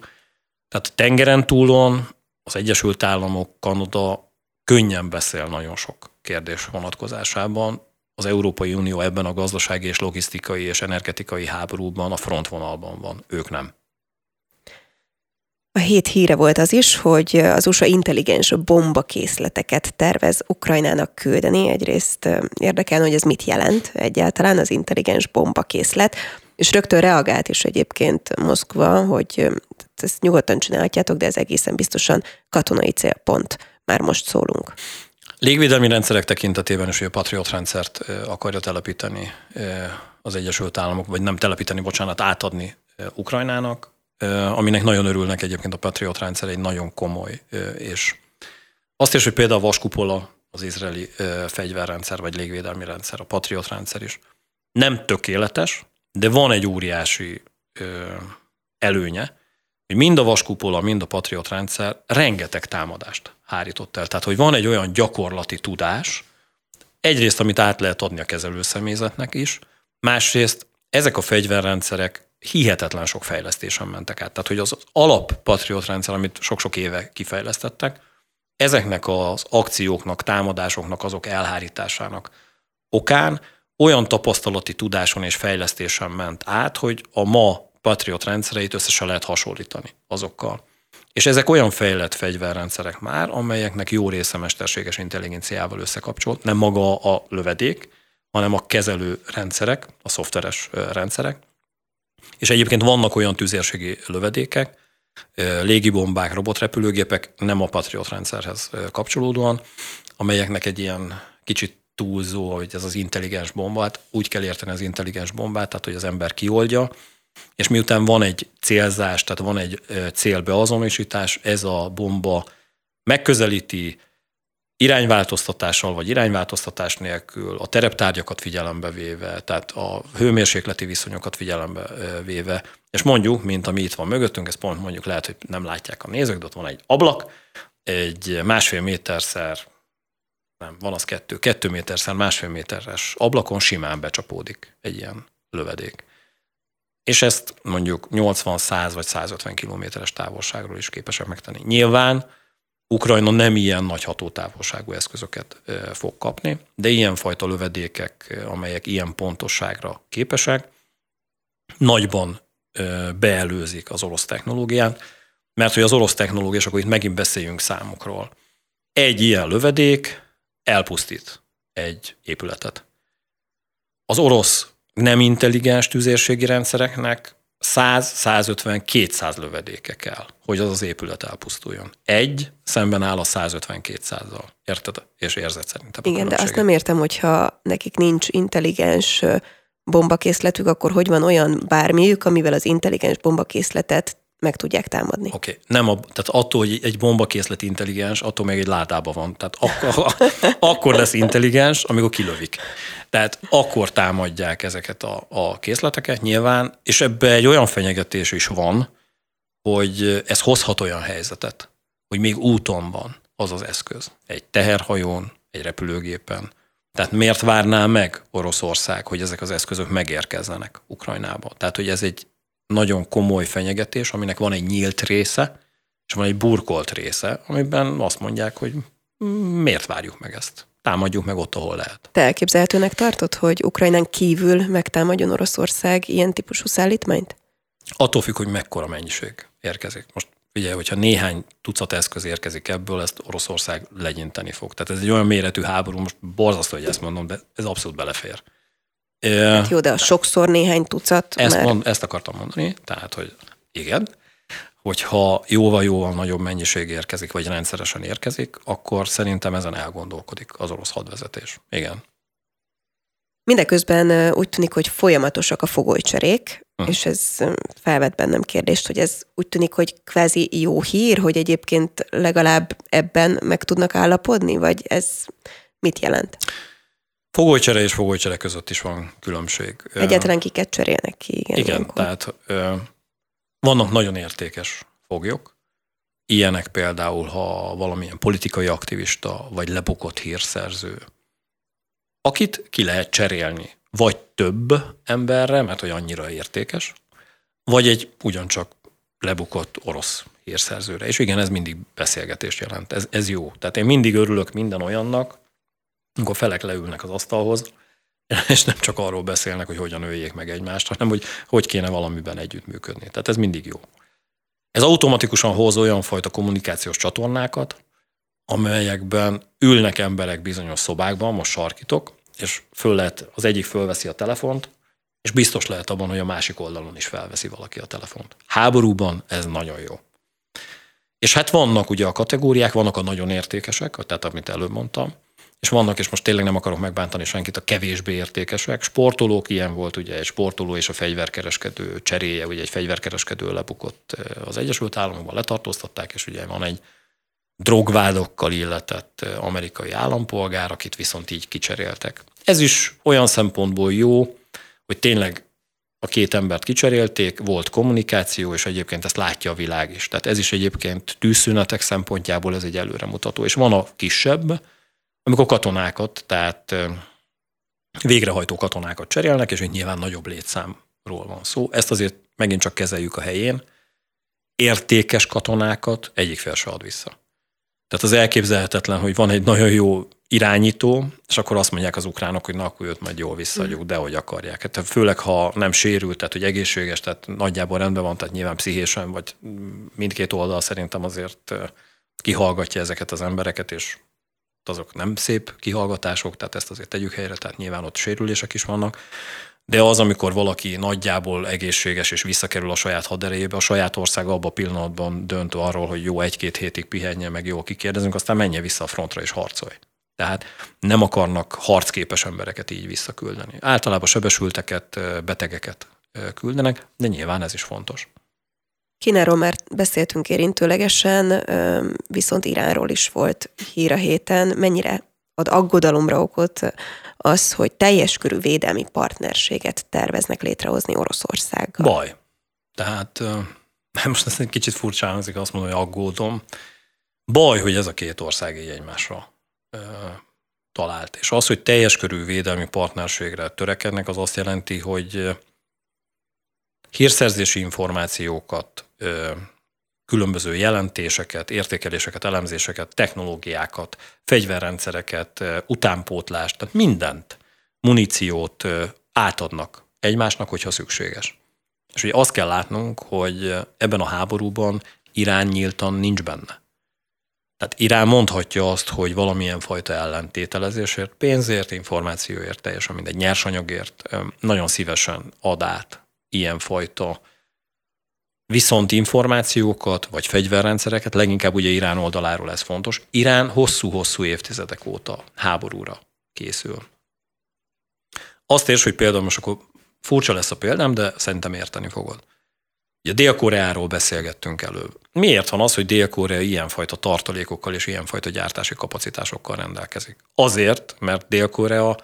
Tehát tengeren túlon az Egyesült Államok, Kanada könnyen beszél nagyon sok kérdés vonatkozásában. Az Európai Unió ebben a gazdasági és logisztikai és energetikai háborúban a frontvonalban van, ők nem. A hét híre volt az is, hogy az USA intelligens bombakészleteket tervez Ukrajnának küldeni. Egyrészt érdekelne, hogy ez mit jelent egyáltalán az intelligens bombakészlet, és rögtön reagált is egyébként Moszkva, hogy ezt nyugodtan csinálhatjátok, de ez egészen biztosan katonai célpont. Már most szólunk. Légvédelmi rendszerek tekintetében is, hogy a Patriot rendszert akarja telepíteni az Egyesült Államok, vagy nem telepíteni, bocsánat, átadni Ukrajnának aminek nagyon örülnek egyébként a Patriot rendszer, egy nagyon komoly, és azt is, hogy például a Vaskupola, az izraeli fegyverrendszer, vagy légvédelmi rendszer, a Patriot rendszer is nem tökéletes, de van egy óriási előnye, hogy mind a Vaskupola, mind a Patriot rendszer rengeteg támadást hárított el. Tehát, hogy van egy olyan gyakorlati tudás, egyrészt, amit át lehet adni a kezelő személyzetnek is, másrészt ezek a fegyverrendszerek hihetetlen sok fejlesztésen mentek át. Tehát, hogy az alap Patriot rendszer, amit sok-sok éve kifejlesztettek, ezeknek az akcióknak, támadásoknak, azok elhárításának okán olyan tapasztalati tudáson és fejlesztésen ment át, hogy a ma Patriot rendszereit összesen lehet hasonlítani azokkal. És ezek olyan fejlett fegyverrendszerek már, amelyeknek jó része mesterséges intelligenciával összekapcsolt, nem maga a lövedék, hanem a kezelő rendszerek, a szoftveres rendszerek. És egyébként vannak olyan tüzérségi lövedékek, légibombák, robotrepülőgépek, nem a Patriot rendszerhez kapcsolódóan, amelyeknek egy ilyen kicsit túlzó, hogy ez az intelligens bomba, hát úgy kell érteni az intelligens bombát, tehát hogy az ember kioldja, és miután van egy célzás, tehát van egy célbeazonosítás, ez a bomba megközelíti irányváltoztatással vagy irányváltoztatás nélkül, a tereptárgyakat figyelembe véve, tehát a hőmérsékleti viszonyokat figyelembe véve, és mondjuk, mint ami itt van mögöttünk, ez pont mondjuk lehet, hogy nem látják a nézők, de ott van egy ablak, egy másfél méterszer, nem, van az kettő, kettő méterszer másfél méteres ablakon simán becsapódik egy ilyen lövedék. És ezt mondjuk 80, 100 vagy 150 kilométeres távolságról is képesek megtenni. Nyilván Ukrajna nem ilyen nagy hatótávolságú eszközöket fog kapni, de ilyenfajta lövedékek, amelyek ilyen pontosságra képesek, nagyban beelőzik az orosz technológiát, mert hogy az orosz technológia, és akkor itt megint beszéljünk számokról. Egy ilyen lövedék elpusztít egy épületet. Az orosz nem intelligens tüzérségi rendszereknek 100-150-200 lövedéke kell, hogy az az épület elpusztuljon. Egy szemben áll a 150-200-zal. Érted? És érzed szerintem. Igen, de azt nem értem, hogyha nekik nincs intelligens bombakészletük, akkor hogy van olyan bármiük, amivel az intelligens bombakészletet meg tudják támadni. Oké, okay. nem a, tehát attól, hogy egy bombakészlet intelligens, attól még egy ládában van. Tehát akkor, akkor lesz intelligens, amikor kilövik. Tehát akkor támadják ezeket a, a készleteket nyilván, és ebbe egy olyan fenyegetés is van, hogy ez hozhat olyan helyzetet, hogy még úton van az az eszköz. Egy teherhajón, egy repülőgépen. Tehát miért várná meg Oroszország, hogy ezek az eszközök megérkezzenek Ukrajnába? Tehát, hogy ez egy nagyon komoly fenyegetés, aminek van egy nyílt része, és van egy burkolt része, amiben azt mondják, hogy miért várjuk meg ezt? Támadjuk meg ott, ahol lehet. Te elképzelhetőnek tartod, hogy Ukrajnán kívül megtámadjon Oroszország ilyen típusú szállítmányt? Attól függ, hogy mekkora mennyiség érkezik. Most ugye, hogyha néhány tucat eszköz érkezik ebből, ezt Oroszország legyinteni fog. Tehát ez egy olyan méretű háború, most borzasztó, hogy ezt mondom, de ez abszolút belefér. Hát jó, de a sokszor néhány tucat. Ezt, mert... mond, ezt akartam mondani, tehát, hogy igen, hogyha jóval-jóval nagyobb mennyiség érkezik, vagy rendszeresen érkezik, akkor szerintem ezen elgondolkodik az orosz hadvezetés. Igen. Mindeközben úgy tűnik, hogy folyamatosak a fogolycserék, uh. és ez felvet bennem kérdést, hogy ez úgy tűnik, hogy kvázi jó hír, hogy egyébként legalább ebben meg tudnak állapodni, vagy ez mit jelent? Fogolycsere és fogolycsere között is van különbség. Egyetlen kiket cserélnek ki, igen. Igen, ilyenkor. tehát ö, vannak nagyon értékes foglyok, ilyenek például, ha valamilyen politikai aktivista, vagy lebukott hírszerző, akit ki lehet cserélni, vagy több emberre, mert hogy annyira értékes, vagy egy ugyancsak lebukott orosz hírszerzőre. És igen, ez mindig beszélgetést jelent. Ez, ez jó. Tehát én mindig örülök minden olyannak, amikor felek leülnek az asztalhoz, [laughs] és nem csak arról beszélnek, hogy hogyan öljék meg egymást, hanem hogy hogy kéne valamiben együttműködni. Tehát ez mindig jó. Ez automatikusan hoz olyan fajta kommunikációs csatornákat, amelyekben ülnek emberek bizonyos szobákban, most sarkítok, és föl lehet, az egyik fölveszi a telefont, és biztos lehet abban, hogy a másik oldalon is felveszi valaki a telefont. Háborúban ez nagyon jó. És hát vannak ugye a kategóriák, vannak a nagyon értékesek, tehát amit előbb mondtam, és vannak, és most tényleg nem akarok megbántani senkit, a kevésbé értékesek. Sportolók ilyen volt, ugye egy sportoló és a fegyverkereskedő cseréje, ugye egy fegyverkereskedő lebukott eh, az Egyesült Államokban, letartóztatták, és ugye van egy drogvádokkal illetett eh, amerikai állampolgár, akit viszont így kicseréltek. Ez is olyan szempontból jó, hogy tényleg a két embert kicserélték, volt kommunikáció, és egyébként ezt látja a világ is. Tehát ez is egyébként tűzszünetek szempontjából ez egy előremutató. És van a kisebb, amikor katonákat, tehát végrehajtó katonákat cserélnek, és egy nyilván nagyobb létszámról van szó. Ezt azért megint csak kezeljük a helyén. Értékes katonákat egyik fél se ad vissza. Tehát az elképzelhetetlen, hogy van egy nagyon jó irányító, és akkor azt mondják az ukránok, hogy na, akkor őt majd jól visszaadjuk, de hogy akarják. Hát főleg, ha nem sérült, tehát hogy egészséges, tehát nagyjából rendben van, tehát nyilván pszichésen, vagy mindkét oldal szerintem azért kihallgatja ezeket az embereket, és azok nem szép kihallgatások, tehát ezt azért tegyük helyre, tehát nyilván ott sérülések is vannak, de az, amikor valaki nagyjából egészséges és visszakerül a saját haderejébe, a saját ország abban a pillanatban dönt arról, hogy jó egy-két hétig pihenje, meg jó kikérdezünk, aztán menje vissza a frontra és harcolj. Tehát nem akarnak harcképes embereket így visszaküldeni. Általában sebesülteket, betegeket küldenek, de nyilván ez is fontos. Kínáról már beszéltünk érintőlegesen, viszont Iránról is volt hír a héten. Mennyire ad aggodalomra okot az, hogy teljes körű védelmi partnerséget terveznek létrehozni Oroszországgal? Baj. Tehát [laughs] most ezt egy kicsit furcsa hangzik, azt mondom, hogy aggódom. Baj, hogy ez a két ország így egymásra talált. És az, hogy teljes körű védelmi partnerségre törekednek, az azt jelenti, hogy hírszerzési információkat, különböző jelentéseket, értékeléseket, elemzéseket, technológiákat, fegyverrendszereket, utánpótlást, tehát mindent, muníciót átadnak egymásnak, hogyha szükséges. És ugye azt kell látnunk, hogy ebben a háborúban Irán nyíltan nincs benne. Tehát Irán mondhatja azt, hogy valamilyen fajta ellentételezésért, pénzért, információért, teljesen mindegy, nyersanyagért nagyon szívesen ad át ilyenfajta viszont információkat, vagy fegyverrendszereket, leginkább ugye Irán oldaláról ez fontos. Irán hosszú-hosszú évtizedek óta háborúra készül. Azt érts, hogy például most akkor furcsa lesz a példám, de szerintem érteni fogod. Ugye Dél-Koreáról beszélgettünk előbb. Miért van az, hogy Dél-Korea ilyenfajta tartalékokkal és ilyenfajta gyártási kapacitásokkal rendelkezik? Azért, mert Dél-Korea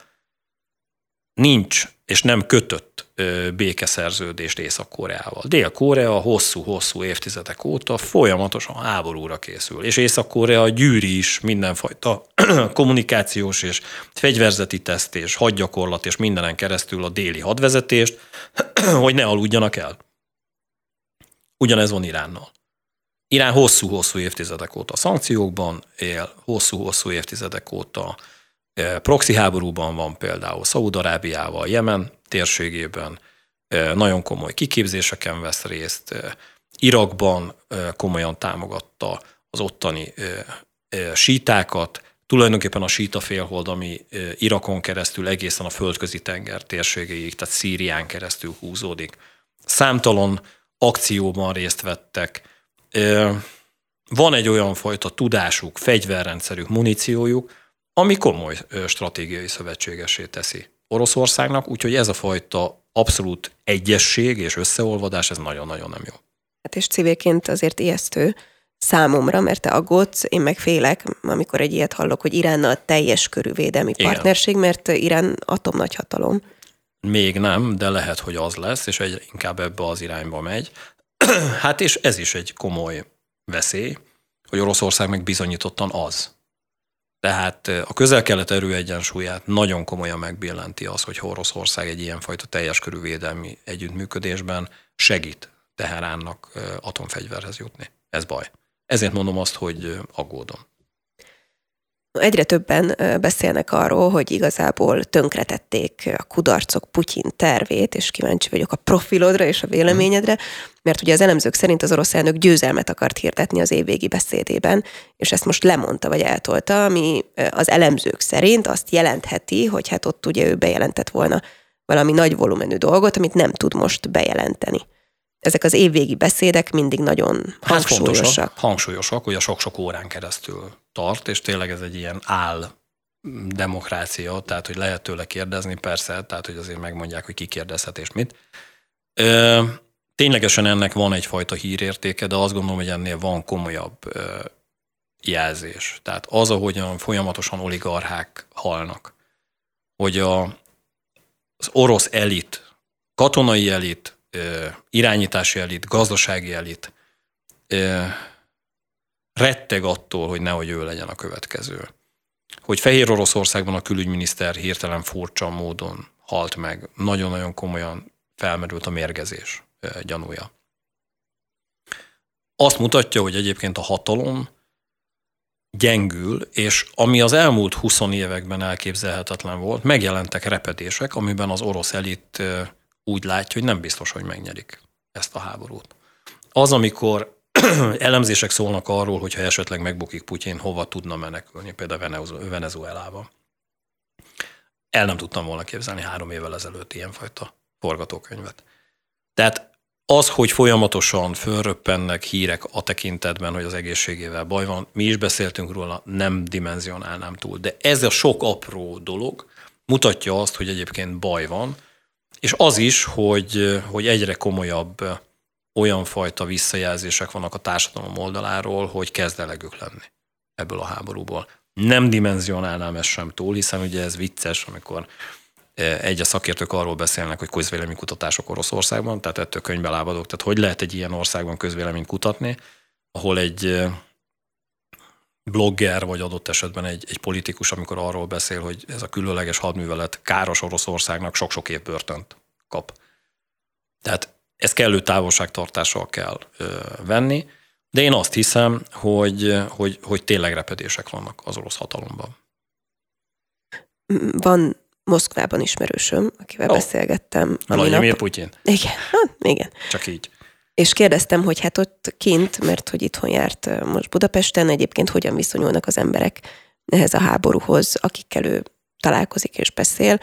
nincs és nem kötött békeszerződést Észak-Koreával. Dél-Korea hosszú-hosszú évtizedek óta folyamatosan háborúra készül, és Észak-Korea gyűri is mindenfajta [clears throat] kommunikációs és fegyverzeti teszt és hadgyakorlat és mindenen keresztül a déli hadvezetést, [clears throat] hogy ne aludjanak el. Ugyanez van Iránnal. Irán hosszú-hosszú évtizedek óta szankciókban él, hosszú-hosszú évtizedek óta Proxy háborúban van például Szaúd-Arábiával, Jemen térségében, nagyon komoly kiképzéseken vesz részt, Irakban komolyan támogatta az ottani sítákat, tulajdonképpen a síta félhold, ami Irakon keresztül egészen a földközi tenger térségéig, tehát Szírián keresztül húzódik. Számtalan akcióban részt vettek. Van egy olyan fajta tudásuk, fegyverrendszerük, muníciójuk, ami komoly stratégiai szövetségesé teszi Oroszországnak, úgyhogy ez a fajta abszolút egyesség és összeolvadás, ez nagyon-nagyon nem jó. Hát és civilként azért ijesztő számomra, mert te aggódsz, én meg félek, amikor egy ilyet hallok, hogy Iránnal teljes körű védelmi Igen. partnerség, mert Irán atomnagyhatalom. Még nem, de lehet, hogy az lesz, és egy, inkább ebbe az irányba megy. [clears throat] hát és ez is egy komoly veszély, hogy Oroszország meg bizonyítottan az. Tehát a közel-kelet erőegyensúlyát nagyon komolyan megbillenti az, hogy Oroszország egy ilyenfajta teljes körű védelmi együttműködésben segít Teheránnak atomfegyverhez jutni. Ez baj. Ezért mondom azt, hogy aggódom. Egyre többen beszélnek arról, hogy igazából tönkretették a kudarcok Putyin tervét, és kíváncsi vagyok a profilodra és a véleményedre, mert ugye az elemzők szerint az orosz elnök győzelmet akart hirdetni az évvégi beszédében, és ezt most lemondta vagy eltolta, ami az elemzők szerint azt jelentheti, hogy hát ott ugye ő bejelentett volna valami nagy volumenű dolgot, amit nem tud most bejelenteni. Ezek az évvégi beszédek mindig nagyon hát hangsúlyosak. Fontosak, hangsúlyosak, a sok-sok órán keresztül tart, és tényleg ez egy ilyen áll demokrácia, tehát hogy lehet tőle kérdezni, persze, tehát hogy azért megmondják, hogy ki kérdezhet és mit. Ö, ténylegesen ennek van egyfajta hírértéke, de azt gondolom, hogy ennél van komolyabb ö, jelzés. Tehát az, ahogyan folyamatosan oligarchák halnak, hogy a, az orosz elit, katonai elit, irányítási elit, gazdasági elit retteg attól, hogy nehogy ő legyen a következő. Hogy Fehér Oroszországban a külügyminiszter hirtelen furcsa módon halt meg, nagyon-nagyon komolyan felmerült a mérgezés gyanúja. Azt mutatja, hogy egyébként a hatalom gyengül, és ami az elmúlt 20 években elképzelhetetlen volt, megjelentek repedések, amiben az orosz elit úgy látja, hogy nem biztos, hogy megnyerik ezt a háborút. Az, amikor [clears throat] elemzések szólnak arról, hogyha esetleg megbukik Putyin, hova tudna menekülni, például Venezuelába. El nem tudtam volna képzelni három évvel ezelőtt ilyenfajta forgatókönyvet. Tehát az, hogy folyamatosan fölröppennek hírek a tekintetben, hogy az egészségével baj van, mi is beszéltünk róla, nem dimenzionálnám túl. De ez a sok apró dolog mutatja azt, hogy egyébként baj van, és az is, hogy, hogy egyre komolyabb olyan fajta visszajelzések vannak a társadalom oldaláról, hogy kezd elegük lenni ebből a háborúból. Nem dimenzionálnám ezt sem túl, hiszen ugye ez vicces, amikor e, egy a szakértők arról beszélnek, hogy közvéleménykutatások Oroszországban, tehát ettől könyvbe lábadok. Tehát hogy lehet egy ilyen országban közvéleményt kutatni, ahol egy e, blogger, vagy adott esetben egy, egy politikus, amikor arról beszél, hogy ez a különleges hadművelet káros Oroszországnak sok-sok év börtönt kap. Tehát ezt kellő távolságtartással kell venni, de én azt hiszem, hogy, hogy, hogy tényleg repedések vannak az orosz hatalomban. Van Moszkvában ismerősöm, akivel oh. beszélgettem. Vladimir Putyin. Igen, hát, igen. Csak így. És kérdeztem, hogy hát ott kint, mert hogy itthon járt most Budapesten, egyébként hogyan viszonyulnak az emberek ehhez a háborúhoz, akikkel ő találkozik és beszél.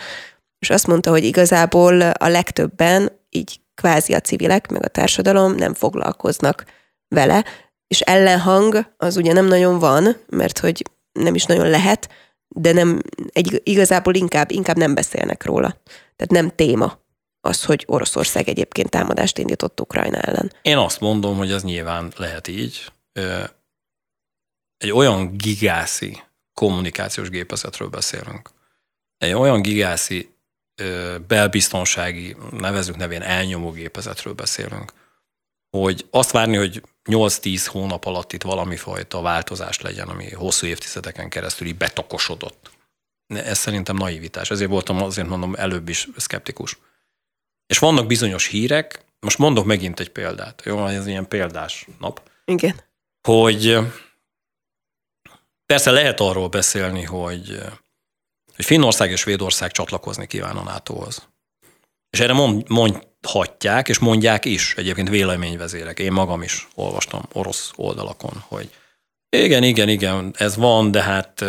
És azt mondta, hogy igazából a legtöbben így kvázi a civilek, meg a társadalom nem foglalkoznak vele, és ellenhang az ugye nem nagyon van, mert hogy nem is nagyon lehet, de nem, egy, igazából inkább, inkább nem beszélnek róla. Tehát nem téma az, hogy Oroszország egyébként támadást indított Ukrajna ellen. Én azt mondom, hogy ez nyilván lehet így. Egy olyan gigászi kommunikációs gépezetről beszélünk. Egy olyan gigászi belbiztonsági, nevezük nevén elnyomó gépezetről beszélünk, hogy azt várni, hogy 8-10 hónap alatt itt valami fajta változás legyen, ami hosszú évtizedeken keresztül így betokosodott. Ez szerintem naivitás. Ezért voltam, azért mondom, előbb is szkeptikus. És vannak bizonyos hírek, most mondok megint egy példát, jó, ez ilyen példás nap. Igen. Hogy persze lehet arról beszélni, hogy hogy Finnország és Svédország csatlakozni kíván a NATO-hoz. És erre mond, mondhatják, és mondják is egyébként véleményvezérek. Én magam is olvastam orosz oldalakon, hogy igen, igen, igen, ez van, de hát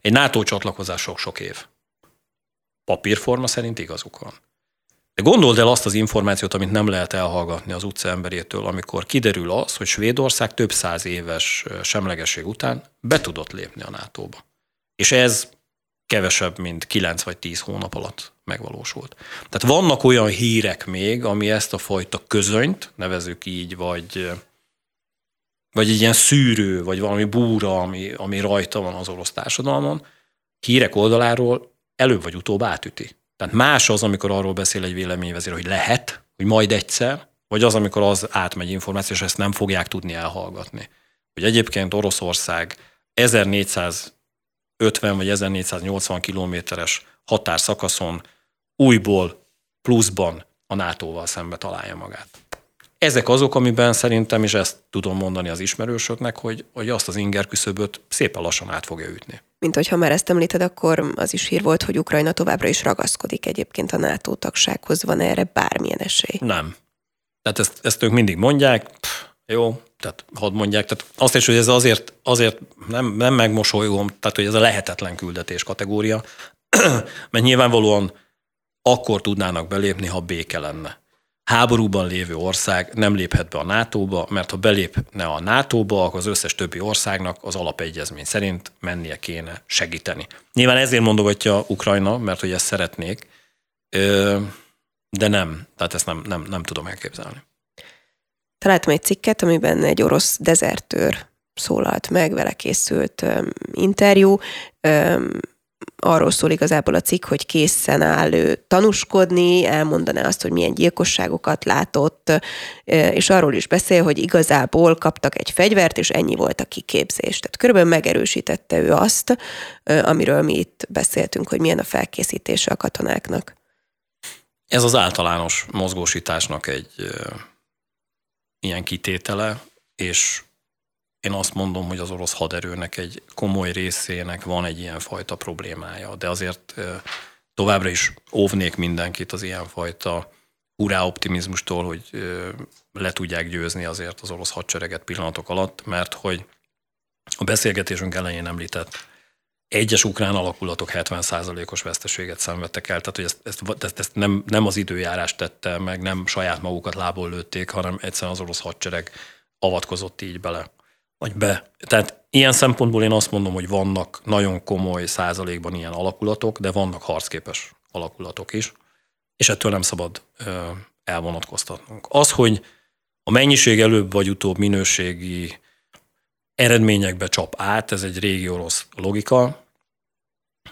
egy NATO csatlakozás sok-sok év. Papírforma szerint igazuk van. De gondold el azt az információt, amit nem lehet elhallgatni az utca emberétől, amikor kiderül az, hogy Svédország több száz éves semlegesség után be tudott lépni a NATO-ba. És ez kevesebb, mint 9 vagy 10 hónap alatt megvalósult. Tehát vannak olyan hírek még, ami ezt a fajta közönyt, nevezük így, vagy, vagy egy ilyen szűrő, vagy valami búra, ami, ami rajta van az orosz társadalmon, hírek oldaláról előbb vagy utóbb átüti. Tehát más az, amikor arról beszél egy véleményvezér, hogy lehet, hogy majd egyszer, vagy az, amikor az átmegy információ, és ezt nem fogják tudni elhallgatni. Hogy egyébként Oroszország 1400 50 vagy 1480 kilométeres határszakaszon újból pluszban a NATO-val szembe találja magát. Ezek azok, amiben szerintem, és ezt tudom mondani az ismerősöknek, hogy, hogy azt az inger küszöböt szépen lassan át fogja ütni. Mint hogyha már ezt említed, akkor az is hír volt, hogy Ukrajna továbbra is ragaszkodik egyébként a NATO tagsághoz. Van erre bármilyen esély? Nem. Tehát ezt, ezt ők mindig mondják, pff, jó, tehát hadd mondják, tehát azt is, hogy ez azért, azért nem, nem megmosolyogom, tehát hogy ez a lehetetlen küldetés kategória, [clears throat] mert nyilvánvalóan akkor tudnának belépni, ha béke lenne. Háborúban lévő ország nem léphet be a NATO-ba, mert ha belépne a NATO-ba, akkor az összes többi országnak az alapegyezmény szerint mennie kéne segíteni. Nyilván ezért mondogatja Ukrajna, mert hogy ezt szeretnék, de nem, tehát ezt nem, nem, nem tudom elképzelni találtam egy cikket, amiben egy orosz dezertőr szólalt meg, vele készült um, interjú. Um, arról szól igazából a cikk, hogy készen áll ő tanúskodni, elmondaná azt, hogy milyen gyilkosságokat látott, és arról is beszél, hogy igazából kaptak egy fegyvert, és ennyi volt a kiképzés. Tehát körülbelül megerősítette ő azt, amiről mi itt beszéltünk, hogy milyen a felkészítése a katonáknak. Ez az általános mozgósításnak egy ilyen kitétele, és én azt mondom, hogy az orosz haderőnek egy komoly részének van egy ilyen fajta problémája, de azért továbbra is óvnék mindenkit az ilyenfajta urá optimizmustól, hogy le tudják győzni azért az orosz hadsereget pillanatok alatt, mert hogy a beszélgetésünk elején említett egyes ukrán alakulatok 70%-os veszteséget szenvedtek el, tehát hogy ezt, ezt, ezt, nem, nem az időjárás tette meg, nem saját magukat lából lőtték, hanem egyszerűen az orosz hadsereg avatkozott így bele. Vagy be. Tehát ilyen szempontból én azt mondom, hogy vannak nagyon komoly százalékban ilyen alakulatok, de vannak harcképes alakulatok is, és ettől nem szabad elvonatkoztatnunk. Az, hogy a mennyiség előbb vagy utóbb minőségi eredményekbe csap át, ez egy régi orosz logika,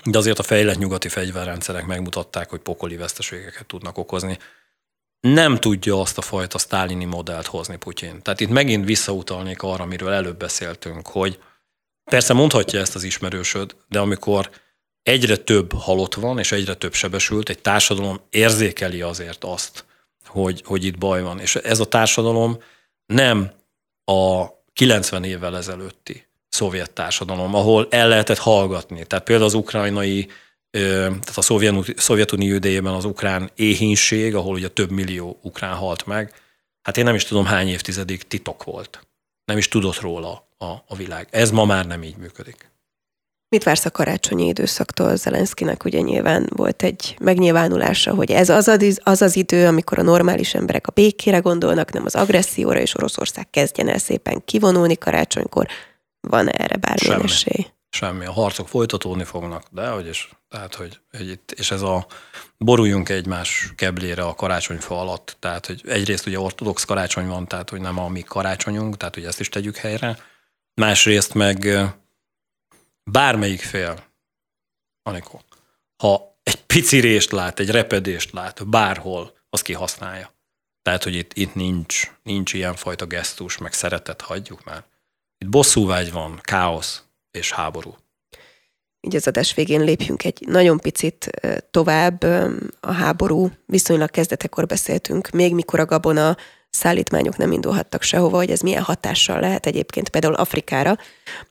de azért a fejlett nyugati fegyverrendszerek megmutatták, hogy pokoli veszteségeket tudnak okozni. Nem tudja azt a fajta sztálini modellt hozni Putyin. Tehát itt megint visszautalnék arra, amiről előbb beszéltünk, hogy persze mondhatja ezt az ismerősöd, de amikor egyre több halott van, és egyre több sebesült, egy társadalom érzékeli azért azt, hogy, hogy itt baj van. És ez a társadalom nem a 90 évvel ezelőtti szovjet társadalom, ahol el lehetett hallgatni. Tehát például az ukrajnai, tehát a Szovjetunió idejében az ukrán éhínség, ahol ugye több millió ukrán halt meg, hát én nem is tudom hány évtizedig titok volt. Nem is tudott róla a, a világ. Ez ma már nem így működik. Mit vársz a karácsonyi időszaktól? Zelenszkinek ugye nyilván volt egy megnyilvánulása, hogy ez az az, az az idő, amikor a normális emberek a békére gondolnak, nem az agresszióra, és Oroszország kezdjen el szépen kivonulni karácsonykor. Van erre bármilyen Semmi. esély? Semmi. A harcok folytatódni fognak, de hogy is, tehát, hogy, hogy itt, és ez a boruljunk egymás keblére a karácsonyfa alatt, tehát, hogy egyrészt ugye ortodox karácsony van, tehát, hogy nem a mi karácsonyunk, tehát, hogy ezt is tegyük helyre. Másrészt meg bármelyik fél, Anikó, ha egy pici rést lát, egy repedést lát, bárhol, az kihasználja. Tehát, hogy itt, itt nincs, nincs ilyenfajta gesztus, meg szeretet, hagyjuk már. Itt bosszúvágy van, káosz és háború. Így az adás végén lépjünk egy nagyon picit tovább. A háború viszonylag kezdetekor beszéltünk, még mikor a Gabona szállítmányok nem indulhattak sehova, hogy ez milyen hatással lehet egyébként például Afrikára,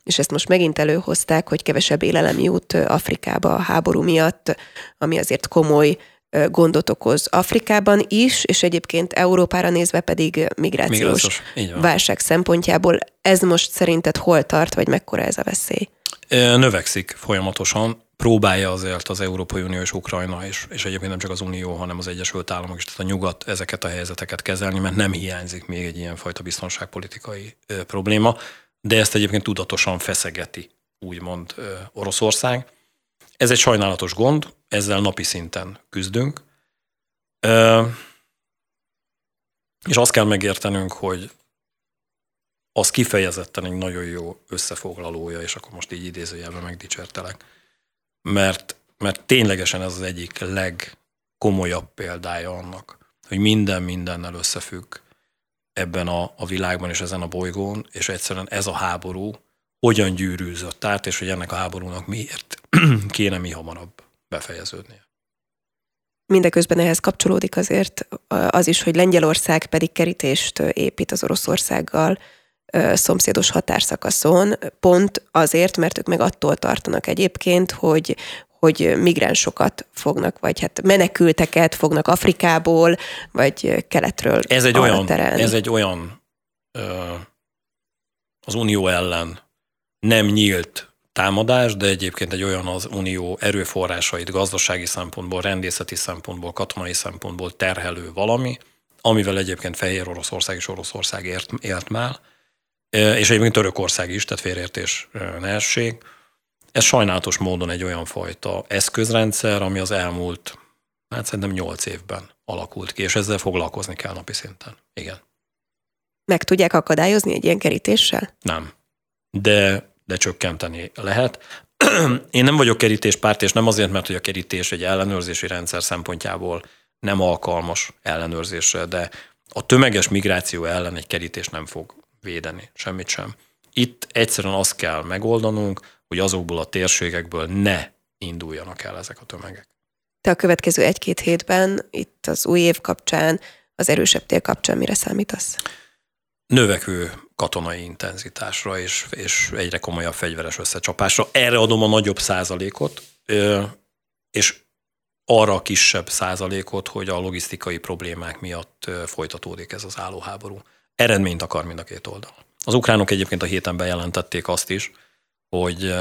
és ezt most megint előhozták, hogy kevesebb élelem jut Afrikába a háború miatt, ami azért komoly gondot okoz Afrikában is, és egyébként Európára nézve pedig migrációs válság szempontjából. Ez most szerinted hol tart, vagy mekkora ez a veszély? Növekszik folyamatosan próbálja azért az Európai Unió és Ukrajna, és, és egyébként nem csak az Unió, hanem az Egyesült Államok is, tehát a nyugat ezeket a helyzeteket kezelni, mert nem hiányzik még egy ilyenfajta biztonságpolitikai ö, probléma, de ezt egyébként tudatosan feszegeti, úgymond ö, Oroszország. Ez egy sajnálatos gond, ezzel napi szinten küzdünk. Ö, és azt kell megértenünk, hogy az kifejezetten egy nagyon jó összefoglalója, és akkor most így idézőjelben megdicsértelek mert, mert ténylegesen ez az egyik legkomolyabb példája annak, hogy minden mindennel összefügg ebben a, a világban és ezen a bolygón, és egyszerűen ez a háború hogyan gyűrűzött át, és hogy ennek a háborúnak miért [clears throat] kéne mi hamarabb befejeződnie. Mindeközben ehhez kapcsolódik azért az is, hogy Lengyelország pedig kerítést épít az Oroszországgal szomszédos határszakaszon, pont azért, mert ők meg attól tartanak egyébként, hogy, hogy migránsokat fognak, vagy hát menekülteket fognak Afrikából, vagy keletről ez egy olyan, terelni. Ez egy olyan az unió ellen nem nyílt támadás, de egyébként egy olyan az unió erőforrásait gazdasági szempontból, rendészeti szempontból, katonai szempontból terhelő valami, amivel egyébként Fehér Oroszország és Oroszország ért, élt már, és egyébként Törökország is, tehát félreértés ne essék. Ez sajnálatos módon egy olyan fajta eszközrendszer, ami az elmúlt, hát szerintem nyolc évben alakult ki, és ezzel foglalkozni kell napi szinten. Igen. Meg tudják akadályozni egy ilyen kerítéssel? Nem. De, de csökkenteni lehet. [clears throat] Én nem vagyok kerítéspárt, és nem azért, mert hogy a kerítés egy ellenőrzési rendszer szempontjából nem alkalmas ellenőrzésre, de a tömeges migráció ellen egy kerítés nem fog védeni, semmit sem. Itt egyszerűen azt kell megoldanunk, hogy azokból a térségekből ne induljanak el ezek a tömegek. Te a következő egy-két hétben, itt az új év kapcsán, az erősebb tél kapcsán mire számítasz? Növekvő katonai intenzitásra és, és egyre komolyabb fegyveres összecsapásra. Erre adom a nagyobb százalékot, és arra a kisebb százalékot, hogy a logisztikai problémák miatt folytatódik ez az állóháború. Eredményt akar mind a két oldal. Az ukránok egyébként a héten bejelentették azt is, hogy,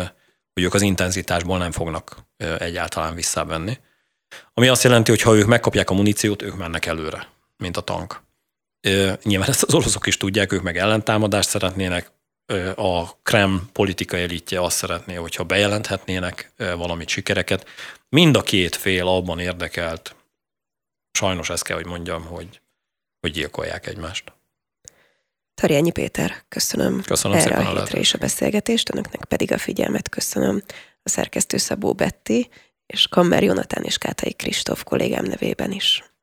hogy ők az intenzitásból nem fognak egyáltalán visszavenni. Ami azt jelenti, hogy ha ők megkapják a muníciót, ők mennek előre, mint a tank. Nyilván ezt az oroszok is tudják, ők meg ellentámadást szeretnének, a Krem politikai elitje azt szeretné, hogyha bejelenthetnének valamit sikereket. Mind a két fél abban érdekelt, sajnos ezt kell, hogy mondjam, hogy, hogy gyilkolják egymást. Tarjányi Péter, köszönöm, köszönöm erre a, hétre és a beszélgetést, önöknek pedig a figyelmet köszönöm. A szerkesztő Szabó Betti és Kammer Jonatán és Kátai Kristóf kollégám nevében is.